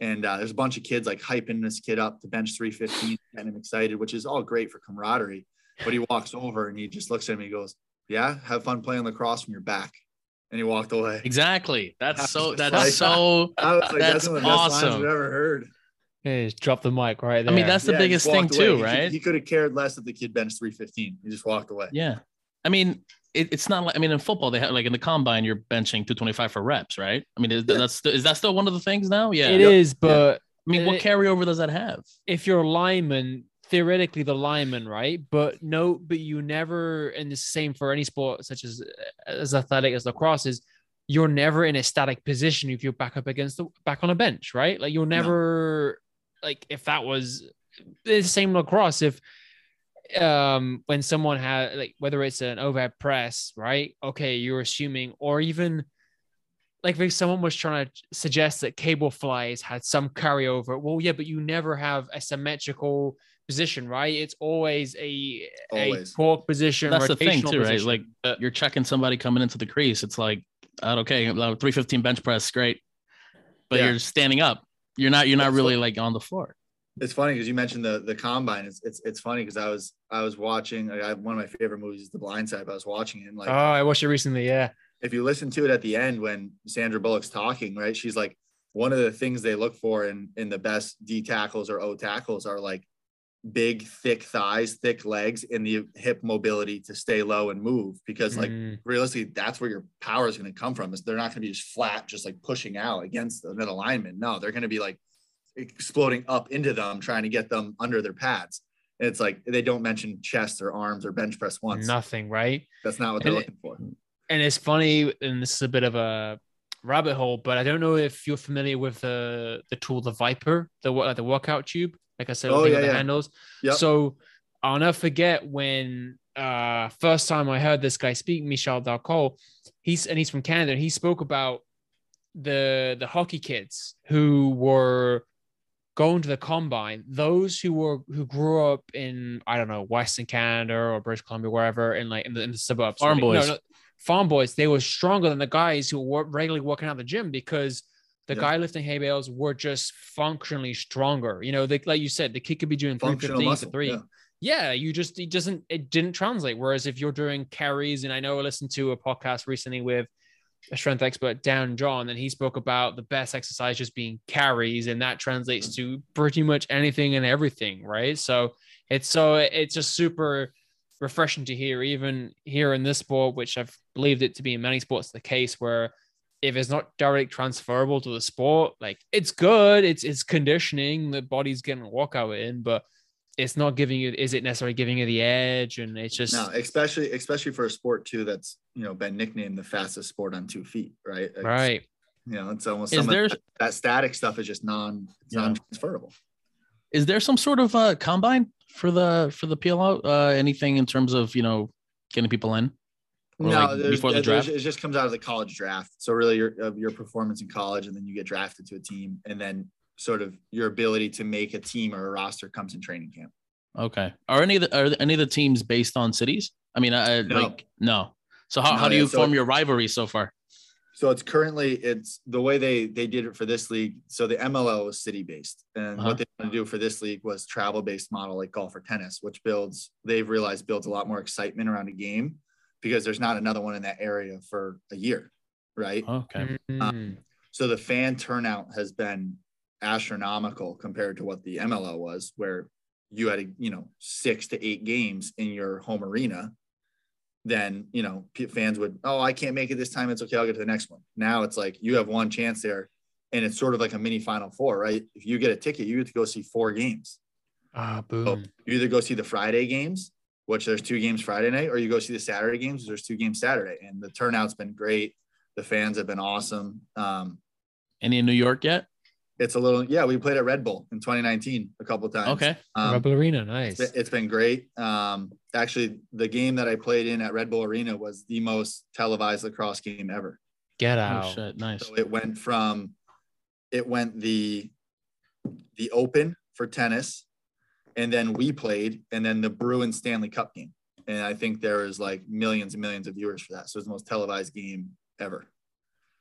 And uh, there's a bunch of kids like hyping this kid up to bench 315, getting him excited, which is all great for camaraderie. But he walks over and he just looks at me and goes, "Yeah, have fun playing lacrosse when you're back." And he walked away. Exactly. That's so. That's like, so. I was like, that's, that's the awesome. best lines I've ever heard. Hey, just drop the mic right there. I mean, that's the yeah, biggest thing away. too, he right? Could, he could have cared less if the kid benched 315. He just walked away. Yeah. I mean, it, it's not like I mean in football they have like in the combine you're benching 225 for reps, right? I mean, is, yeah. that's is that still one of the things now? Yeah, it yep. is. But I mean, what carryover does that have? If you're a lineman, theoretically the lineman, right? But no, but you never, and the same for any sport such as as athletic as lacrosse is you're never in a static position if you're back up against the back on a bench, right? Like you're never no. like if that was the same lacrosse, if um when someone had like whether it's an overhead press, right? Okay, you're assuming, or even like if someone was trying to suggest that cable flies had some carryover, well, yeah, but you never have a symmetrical position, right? It's always a always. a cork position. That's the thing too, position. right? Like uh, you're checking somebody coming into the crease. It's like okay, 315 bench press, great. But yeah. you're standing up. You're not, you're not really like on the floor. It's funny because you mentioned the the combine. It's it's, it's funny because I was I was watching I, one of my favorite movies is The Blind Side. But I was watching it and like oh I watched it recently. Yeah. If you listen to it at the end when Sandra Bullock's talking, right? She's like one of the things they look for in in the best D tackles or O tackles are like big, thick thighs, thick legs, and the hip mobility to stay low and move. Because like mm. realistically, that's where your power is going to come from. Is they're not going to be just flat, just like pushing out against the middle lineman. No, they're going to be like exploding up into them, trying to get them under their pads. And it's like they don't mention chest or arms or bench press once. Nothing, right? That's not what they're and looking for. And it's funny, and this is a bit of a rabbit hole, but I don't know if you're familiar with the the tool, the Viper, the like the workout tube. Like I said, oh, yeah, the yeah. handles. Yep. So I'll never forget when uh first time I heard this guy speak, Michol Dalcourt, he's and he's from Canada, and he spoke about the the hockey kids who were going to the combine, those who were who grew up in I don't know Western Canada or British Columbia, wherever, in like in the, in the suburbs, farm boys, no, no, farm boys, they were stronger than the guys who were regularly working out the gym because the yeah. guy lifting hay bales were just functionally stronger. You know, they, like you said, the kid could be doing 315 to three. Yeah. yeah. you just, it doesn't, it didn't translate. Whereas if you're doing carries, and I know I listened to a podcast recently with a strength expert, Dan John, and he spoke about the best exercise just being carries, and that translates mm. to pretty much anything and everything, right? So it's so it's just super refreshing to hear, even here in this sport, which I've believed it to be in many sports the case where if it's not directly transferable to the sport, like it's good, it's it's conditioning, the body's getting a workout in, but it's not giving you is it necessarily giving you the edge? And it's just no especially especially for a sport too that's you know been nicknamed the fastest sport on two feet right? It's, right. you know it's almost is there, that, that, static stuff is just non yeah. non-transferable. Is there some sort of uh combine for the for the PLL uh anything in terms of you know getting people in or no, like before the draft. It just comes out of the college draft. So really, your your performance in college, and then you get drafted to a team, and then sort of your ability to make a team or a roster comes in training camp. Okay. Are any of the are any of the teams based on cities? I mean, I, No. like no. So how, No, how do yeah, you so- form your rivalry so far? So it's currently it's the way they they did it for this league. So the MLL was city based, and Uh-huh. what they want to do for this league was travel based model like golf or tennis, which builds they've realized builds a lot more excitement around a game because there's not another one in that area for a year, right? Okay. Mm. So the fan turnout has been astronomical compared to what the MLL was, where you had you know six to eight games in your home arena. Then you know fans would, oh, I can't make it this time. It's okay. I'll get to the next one. Now it's like you have one chance there, and it's sort of like a mini Final Four, right? If you get a ticket, you get to go see four games. Ah, So boom. you either go see the Friday games, which there's two games Friday night, or you go see the Saturday games. There's two games Saturday, and the turnout's been great. The fans have been awesome. Um, Any in New York yet? it's a little yeah we played at red bull in 2019 a couple times Okay. um, Bull Arena, nice. it's- it's been great um actually the game that i played in at red bull arena was the most televised lacrosse game ever Get Oh out. shit. Nice. so it went from it went the the open for tennis and then we played and then the bruin stanley cup game and i think there was like millions and millions of viewers for that so it was the most televised game ever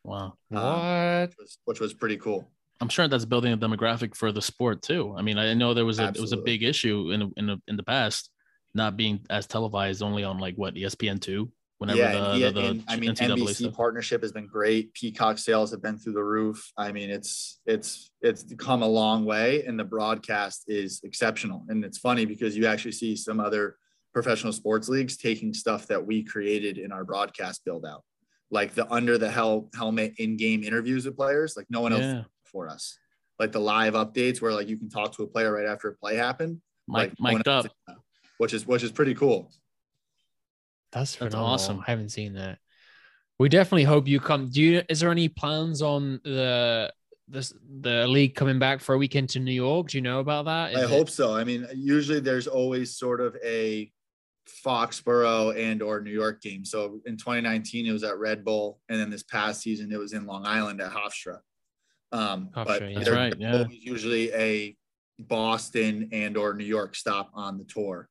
Wow. Um, what? which was, which was pretty cool I'm sure that's building a demographic for the sport too. I mean, I know there was a it was a big issue in in the, in the past, not being as televised only on like what ESPN two. Whenever yeah, the, and, the, the and, I mean NCAA NBC stuff. partnership has been great. Peacock sales have been through the roof. I mean, it's it's it's come a long way, and the broadcast is exceptional. And it's funny because you actually see some other professional sports leagues taking stuff that we created in our broadcast build out, like the under the hel- helmet in game interviews with players. Like no one else for us, like the live updates where like you can talk to a player right after a play happened, Mike, like mic'd up. which is which is pretty cool. That's That's phenomenal. awesome. I haven't seen that. We definitely hope you come. Do you? Is there any plans on the this the league coming back for a weekend to New York? Do you know about that? I hope it- so. I mean, usually there's always sort of a Foxborough and or New York game. So in 2019, it was at Red Bull, and then this past season, it was in Long Island at Hofstra. Um, Hofstra, but. That's there's right, yeah. usually a Boston and or New York stop on the tour.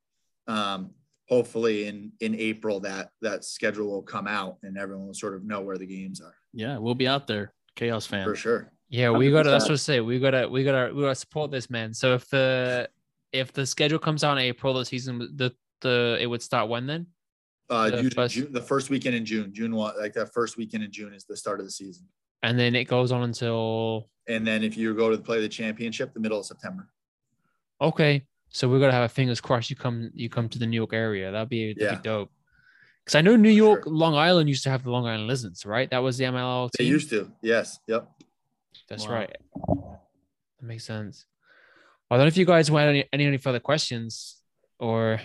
Um, hopefully in in April that that schedule will come out and everyone will sort of know where the games are Yeah, we'll be out there. Chaos fan. for sure. Yeah, we gotta. That's what I say. We gotta. We gotta. We gotta support this man. So if the if the schedule comes out in April, the season the the it would start when then? Uh, The usually first- June, the first weekend in June, June one, like that first weekend in June is the start of the season. And then it goes on until And then if you go to play the championship, the middle of September. okay. So we gotta have our fingers crossed. You come. You come to the New York area. That'd be that'd Yeah. be dope. Because I know New York, sure. Long Island used to have the Long Island Lizards, right? That was the MLL Team. They used to. Yes. Yep. That's Wow. right. That makes sense. I don't know if you guys want any any, any further questions or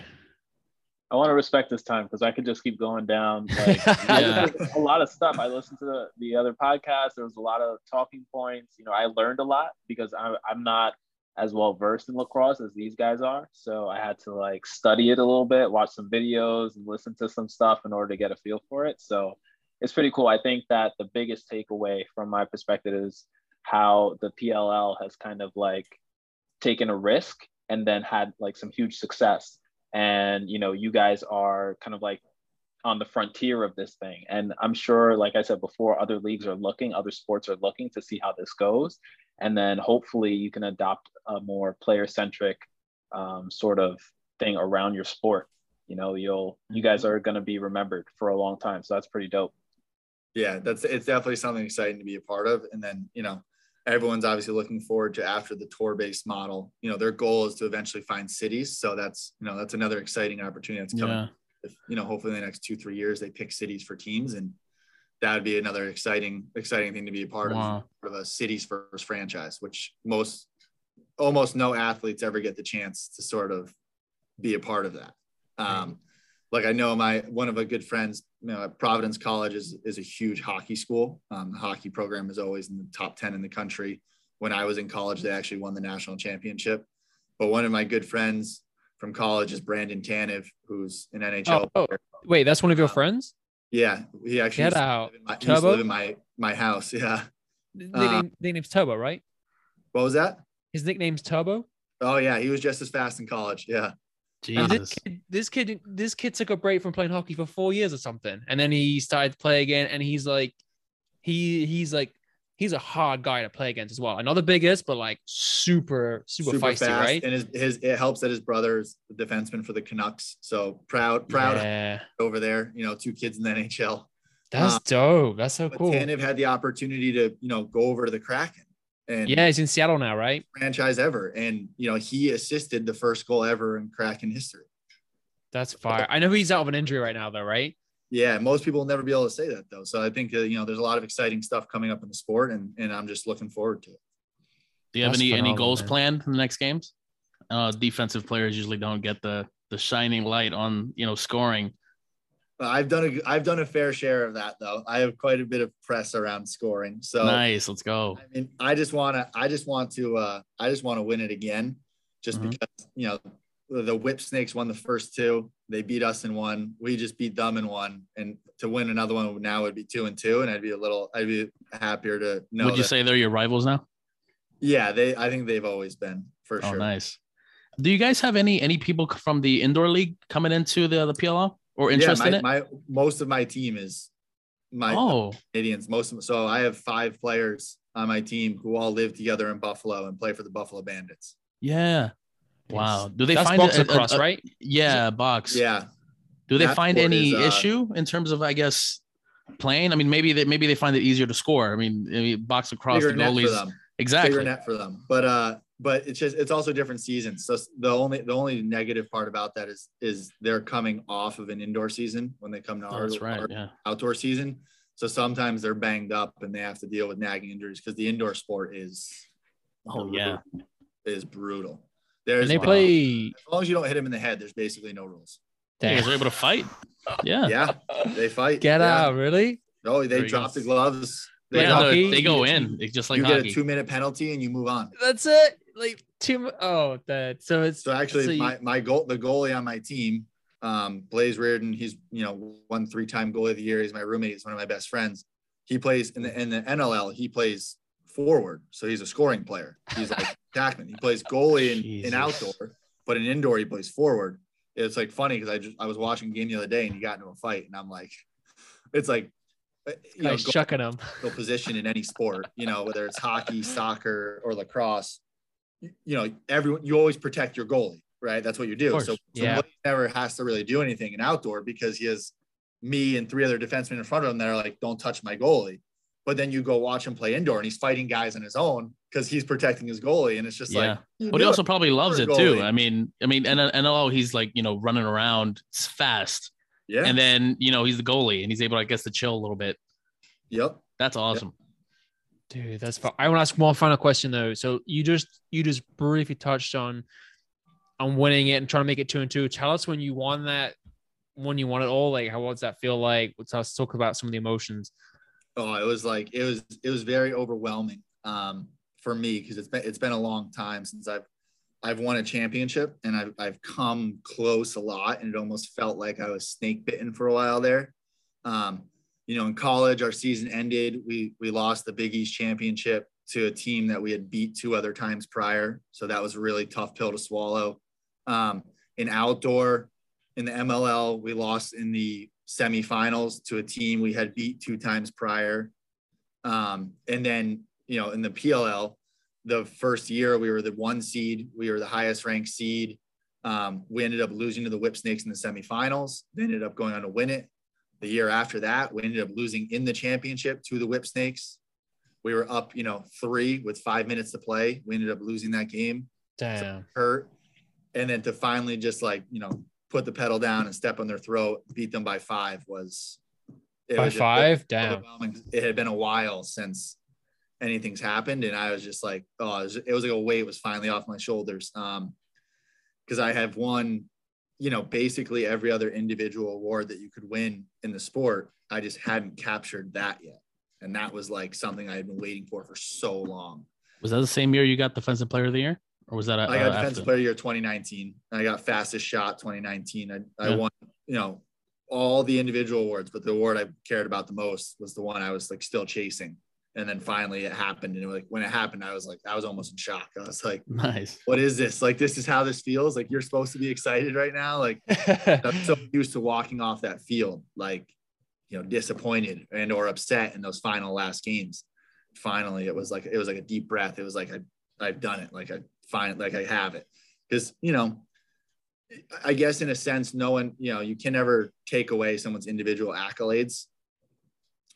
I want to respect this time because I could just keep going down. Like, I Yeah. just- a lot of stuff. I listened to the, the other podcast. There was a lot of talking points. You know, I learned a lot because I'm, I'm not as well versed in lacrosse as these guys are. So I had to like study it a little bit, watch some videos, and listen to some stuff in order to get a feel for it. So it's pretty cool. I think that the biggest takeaway from my perspective is how the PLL has kind of like taken a risk and then had like some huge success and you know you guys are kind of like on the frontier of this thing and i'm sure like i said before other leagues are looking other sports are looking to see how this goes and then hopefully you can adopt a more player centric um, sort of thing around your sport you know you'll you guys are going to be remembered for a long time so that's pretty dope Yeah, that's it's definitely something exciting to be a part of. And then, you know, everyone's obviously looking forward to after the tour based model. You know, their goal is to eventually find cities. So that's, you know, that's another exciting opportunity that's coming. Yeah. If, you know, hopefully in the next two, three years they pick cities for teams and that would be another exciting, exciting thing to be a part Wow. of, part of a cities first franchise, which most almost no athletes ever get the chance to sort of be a part of that. Um, like I know my one of my good friends, you know, Providence College is is a huge hockey school. Um, the hockey program is always in the top ten in the country. When I was in college, they actually won the national championship. But one of my good friends from college is Brandon Tanev, who's an NHL. Oh, oh. player. wait, that's one of your Um, friends? Yeah, he actually Get used out. in my, he used to live in my my house. Yeah. His uh, nickname's Turbo, right? What was that? His nickname's Turbo. Oh yeah, he was just as fast in college. Yeah. Jesus. This kid, this kid, this kid took a break from playing hockey for four years or something, and then he started to play again. And he's like, he he's like, he's a hard guy to play against as well. Another the biggest, but like super super, feisty, right? And his, his it helps that his brother's the defenseman for the Canucks. So proud, proud Yeah, over there. You know, two kids in the NHL. that's Uh, dope. That's so cool. Tanev had the opportunity to, you know, go over to the Kraken and Yeah, he's in Seattle now, right? franchise ever. And, you know, he assisted the first goal ever in Kraken history. That's fire. I know he's out of an injury right now, though, right? Yeah, most people will never be able to say that though. So I think uh, you know there's a lot of exciting stuff coming up in the sport, and and I'm just looking forward to it. Do you have That's any any goals man. planned in the next games? Uh, defensive players usually don't get the the shining light on you know scoring. Uh, I've done a I've done a fair share of that though. I have quite a bit of press around scoring. So nice, let's go. I mean, I just want to I just want to uh I just want to win it again, just Mhm. because you know the Whipsnakes won the first two. They beat us in one. We just beat them in one, and to win another one now would be two and two, and I'd be a little I'd be happier to know. Would you that- say they're your rivals now? Yeah, they. I think they've always been for Oh, sure. nice. Do you guys have any any people from the indoor league coming into the the PLL or interest yeah, in my, it? my most of my team is my oh, Canadians. Most of so I have five players on my team who all live together in Buffalo and play for the Buffalo Bandits. yeah. Wow. Do they That's find box a- a- across, a- right? Yeah, box. Yeah, Do they That find any is, uh, issue in terms of, I guess, playing? I mean, maybe they maybe they find it easier to score. I mean, I mean box across bigger the net for goalies. them. Exactly. Bigger net for them. But uh, but it's just it's also different seasons. So the only the only negative part about that is is they're coming off of an indoor season when they come to Oh, our, that's right. our Yeah. outdoor season. So sometimes they're banged up and they have to deal with nagging injuries because the indoor sport is Oh yeah. is brutal. There's And they no- play. as long as you don't hit him in the head, there's basically no rules. You guys Damn. are able to fight. Yeah. Yeah, they fight. Get yeah. out, really? Oh, There they you drop the gloves. Like Yeah, drop- hockey? they go in. It's just like you get a two minute penalty and you move on. That's it. Like two. Oh, that. So it's So actually, So you- my my goal the goalie on my team, um, Blaze Riorden, he's you know one three time goalie of the year. He's my roommate. He's one of my best friends. He plays in the in the NLL. He plays forward, so he's a scoring player. He's like attackman. He plays goalie in, in outdoor, but in indoor he plays forward. It's like funny because I just I was watching a game the other day and he got into a fight and I'm like, it's like. uh, You know, them. go position in any sport, you know, whether it's hockey, soccer, or lacrosse, you, you know, everyone, you always protect your goalie, right? That's what you do. So, so Yeah. Never has to really do anything in outdoor because he has me and three other defensemen in front of him that are like, don't touch my goalie. But then you go watch him play indoor and he's fighting guys on his own because he's protecting his goalie. And it's just Yeah. like, But he also it. probably loves it Poor too. I mean, I mean, and and oh, he's like, you know, running around fast. yeah. And then, you know, he's the goalie and he's able, I guess, to chill a little bit. yep. That's awesome. Dude, that's fine. I want to ask one final question though. So you just you just briefly touched on on winning it and trying to make it two and two. Tell us when you won that, when you won it all. Like, how what does that feel like? Let's let's talk about some of the emotions. Oh, it was like it was it was very overwhelming um, for me because it's been it's been a long time since I've I've won a championship and I've I've come close a lot and it almost felt like I was snake bitten for a while there. Um, you know, in college, our season ended. We we lost the Big East championship to a team that we had beat two other times prior, so that was a really tough pill to swallow. Um, in outdoor, in the MLL, we lost in the semifinals to a team we had beat two times prior. Um, and then, you know, in the PLL, the first year we were the one seed, we were the highest ranked seed. Um, we ended up losing to the Whipsnakes in the semifinals. They ended up going on to win it. The year after that, we ended up losing in the championship to the Whipsnakes. We were up, you know, three with five minutes to play. We ended up losing that game Damn. hurt, and then to finally just like you know put the pedal down and step on their throat, beat them by five was it By was just five? Damn. It had been a while since anything's happened, and I was just like, oh, it was, it was like a weight was finally off my shoulders. Um, because I have won, you know, basically every other individual award that you could win in the sport. I just hadn't captured that yet, and that was like something I had been waiting for for so long. Was that the same year you got Defensive Player of the Year? Or was that uh, I got after? defensive player of the year 2019. I got fastest shot 2019. I, I Yeah. won, you know, all the individual awards, but the award I cared about the most was the one I was like still chasing. And then finally it happened. And it, like when it happened, I was like, I was almost in shock. I was like, nice. What is this? Like, this is how this feels. Like, you're supposed to be excited right now. Like, I'm so used to walking off that field, like, you know, disappointed and or upset in those final last games. Finally, it was like it was like a deep breath. It was like I I've done it. Like I find like I have it. Because, you know, I guess in a sense, no one, you know, you can never take away someone's individual accolades.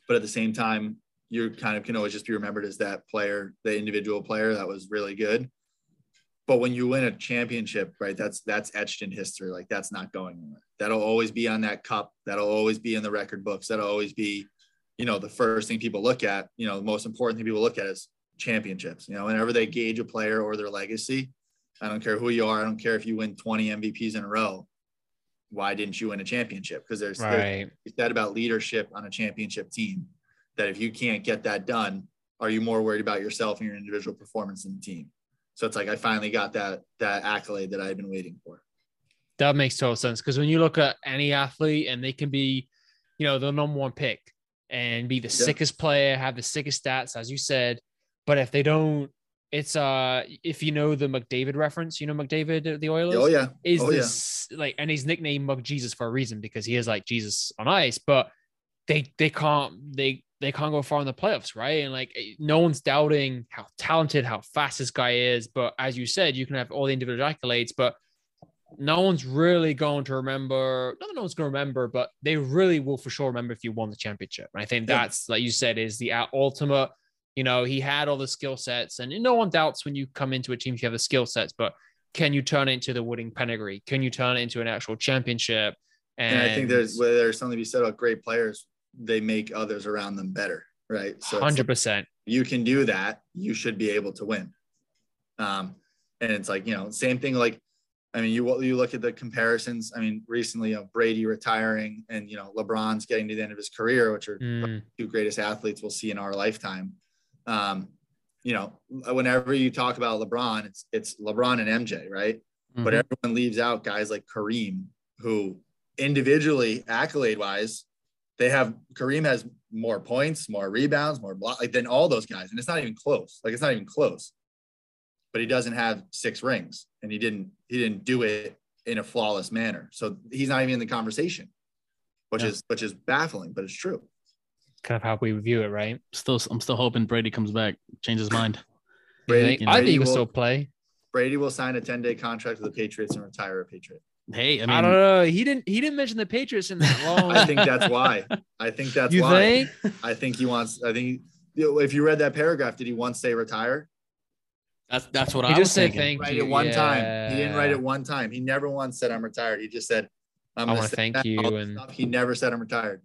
But at the same time, you kind of can always just be remembered as that player, the individual player that was really good. But when you win a championship, right, that's that's etched in history. Like that's not going anywhere. That'll always be on that cup. That'll always be in the record books. That'll always be, you know, the first thing people look at. You know, the most important thing people look at is championships. You know, whenever they mm-hmm. gauge a player or their legacy, I don't care who you are. I don't care if you win 20 MVPs in a row. Why didn't you win a championship? Because there's, right. there's that about leadership on a championship team that if you can't get that done, are you more worried about yourself and your individual performance than the team? So it's like I finally got that that accolade that I've been waiting for. That makes total sense because when you look at any athlete and they can be, you know, the number one pick and be the yeah. sickest player, have the sickest stats, as you said, but if they don't, it's uh, if you know the McDavid reference, you know McDavid, the Oilers. Oh yeah, is oh, this yeah. like, and he's nicknamed McJesus for a reason because he is like Jesus on ice, but they they can't they they can't go far in the playoffs, right? And like eh, no one's doubting how talented, how fast this guy is. But as you said, you can have all the individual accolades, but no one's really going to remember. No one's going to remember, but they really will for sure remember if you won the championship. And I think yeah. that's like you said is the ultimate. You know, he had all the skill sets, and no one doubts when you come into a team if you have the skill sets, but can you turn it into the winning pedigree? Can you turn it into an actual championship? And, and I think there's there's something to be said about great players they make others around them better, right? So 100%. Like, you can do that, you should be able to win. Um, and it's like, you know, same thing like I mean, you you look at the comparisons. I mean, recently, you know, Brady retiring and you know LeBron's getting to the end of his career, which are mm. two greatest athletes we'll see in our lifetime. Um, you know, whenever you talk about LeBron, it's it's LeBron and MJ, right? Mm-hmm. But everyone leaves out guys like Kareem, who individually accolade wise they have Kareem has more points, more rebounds, more block like than all those guys, and it's not even close. Like it's not even close. But he doesn't have six rings, and he didn't he didn't do it in a flawless manner. So he's not even in the conversation, which yeah. is which is baffling, but it's true. Kind of how we view it, right? Still, I'm still hoping Brady comes back, change his mind. Brady, you know, I think he'll still play. Brady will sign a 10 day contract with the Patriots and retire a Patriot. Hey, I mean, I don't know. He didn't. He didn't mention the Patriots in that long. I think that's why. I think that's you why. Think? I think he wants. I think if you read that paragraph, did he once say retire? That's that's what he I just said. Thank write you. it one yeah. time. He didn't write it one time. He never once said I'm retired. He just said I'm I want to thank you. And he never said I'm retired.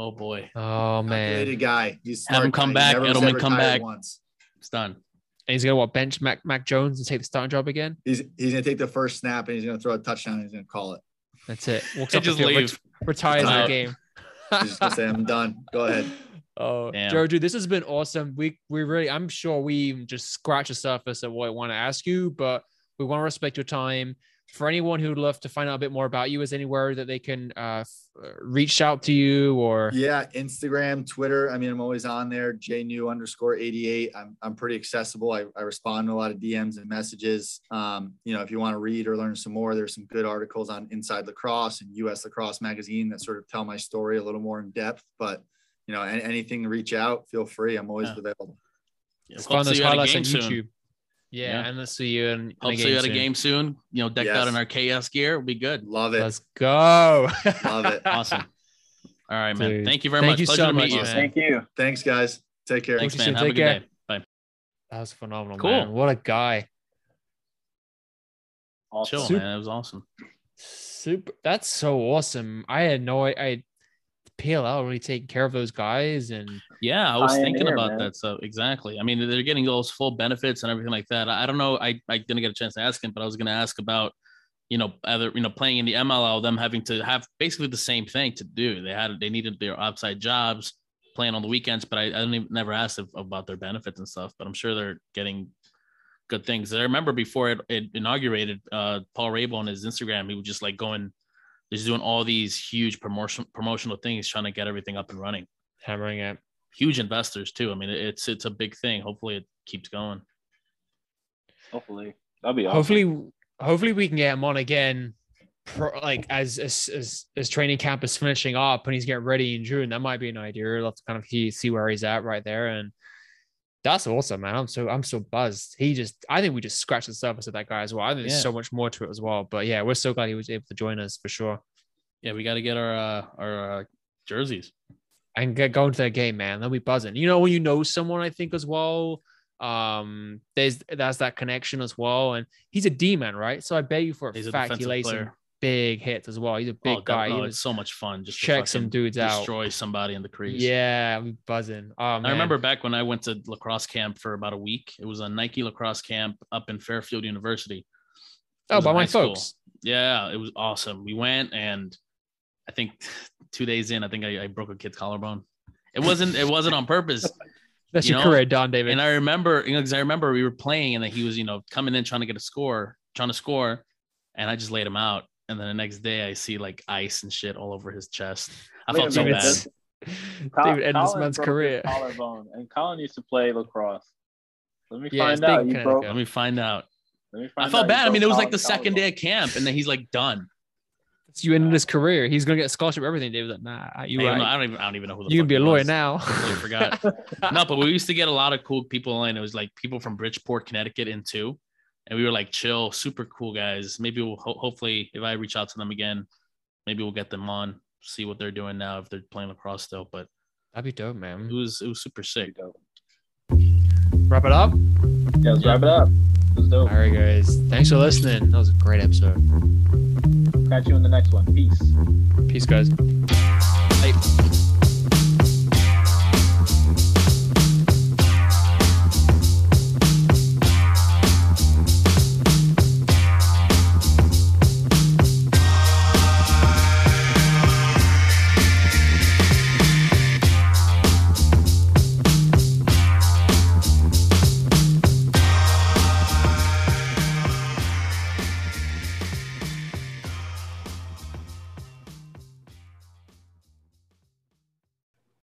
Oh boy. Oh man. A guy. He's smart have him come guy. back. Edelman come back. Once. It's done. And he's gonna what bench Mac Mac Jones and take the starting job again. He's he's gonna take the first snap and he's gonna throw a touchdown and he's gonna call it. That's it. Walks up just leave. retires the game. he's just gonna say, I'm done. Go ahead. Oh, Joe, dude, this has been awesome. We we really, I'm sure we just scratched the surface of what I want to ask you, but we want to respect your time for anyone who'd love to find out a bit more about you, is anywhere that they can uh, uh, reach out to you or? Yeah, Instagram, Twitter. I mean, I'm always on there. JNew underscore 88. I'm, I'm pretty accessible. I, I respond to a lot of DMs and messages. Um, you know, if you want to read or learn some more, there's some good articles on Inside Lacrosse and US Lacrosse Magazine that sort of tell my story a little more in depth. But, you know, anything to reach out, feel free. I'm always yeah. available. Yeah, find those highlights on YouTube. Soon. Yeah, yeah, and let's see you in. Hope see you at a game soon. You know, decked yes. out in our KS gear. We'll be good. Love it. Let's go. Love it. Awesome. All right, man. Dude. Thank you very Thank much. You Pleasure so to meet you. Man. Thank you. Thanks, guys. Take care. Thanks, man. Have a good care. day. Bye. That was phenomenal, cool. man. What a guy. Awesome. Chill, Super. man. That was awesome. Super. That's so awesome. I had no. I PLL really taking care of those guys and yeah, I was thinking about man. that stuff exactly. I mean, they're getting those full benefits and everything like that. I don't know. I, I didn't get a chance to ask him, but I was going to ask about you know either you know playing in the MLL, them having to have basically the same thing to do. They had they needed their outside jobs, playing on the weekends, but I, I didn't even, never asked if, about their benefits and stuff. But I'm sure they're getting good things. I remember before it, it inaugurated, uh, Paul Rabil on his Instagram, he was just like going just doing all these huge promotion promotional things, trying to get everything up and running. Hammering it. huge investors too. I mean, it's it's a big thing. Hopefully, it keeps going. Hopefully, that'll be awesome. hopefully hopefully we can get him on again pro, like as, as as as training camp is finishing up and he's getting ready in June. That might be an idea. Let's kind of he, see where he's at right there. And that's awesome, man. I'm so I'm so buzzed. He just I think we just scratched the surface of that guy as well. I think there's Yeah. so much more to it as well. But yeah, we're so glad he was able to join us for sure. Yeah, we got to get our uh, our uh, jerseys. and get going to that game, man. They'll be buzzing. You know, when you know someone, I think as well, um, there's that's that connection as well. And he's a D man, right? So I bet you for a He's a fact he lays player. Big hits as well. He's a big oh, guy. No, oh, was it's so much fun just check some dudes out. destroy somebody in the crease. Yeah, we buzzing. Oh. I remember back when I went to lacrosse camp for about a week. It was a Nike lacrosse camp up in Fairfield University. It Oh, by my school. folks. Yeah, it was awesome. We went and I think two days in, I think I, I broke a kid's collarbone. It wasn't it wasn't on purpose. That's you your know, career, Don David. And I remember, you know, because I remember we were playing and that he was, you know, coming in trying to get a score, trying to score, and I just laid him out. And then the next day I see like ice and shit all over his chest. I Wait felt so bad. this- David ended this man's career. Collarbone, and Colin used to play lacrosse. Let me Yeah, find out. in You broke. Let me find out. Let me I find felt out you bad. I broke mean, it was like Colin's the second day of camp, and then he's like done. So you ended his career. He's gonna get a scholarship, everything. David's like, nah, you Hey, I'm right. not- I don't even I don't even know who the you can be a lawyer was. now. Completely forgot. no, but we used to get a lot of cool people in. It was like people from Bridgeport, Connecticut, in too, and we were like chill, super cool guys. Maybe we'll ho- hopefully if I reach out to them again, maybe we'll get them on, see what they're doing now if they're playing lacrosse still. But That'd be dope, man. it was it was super sick. Wrap it up. Yeah, let's wrap it up. Let's do. All right, guys. Thanks for listening. That was a great episode. Catch you in the next one. Peace. Peace, guys.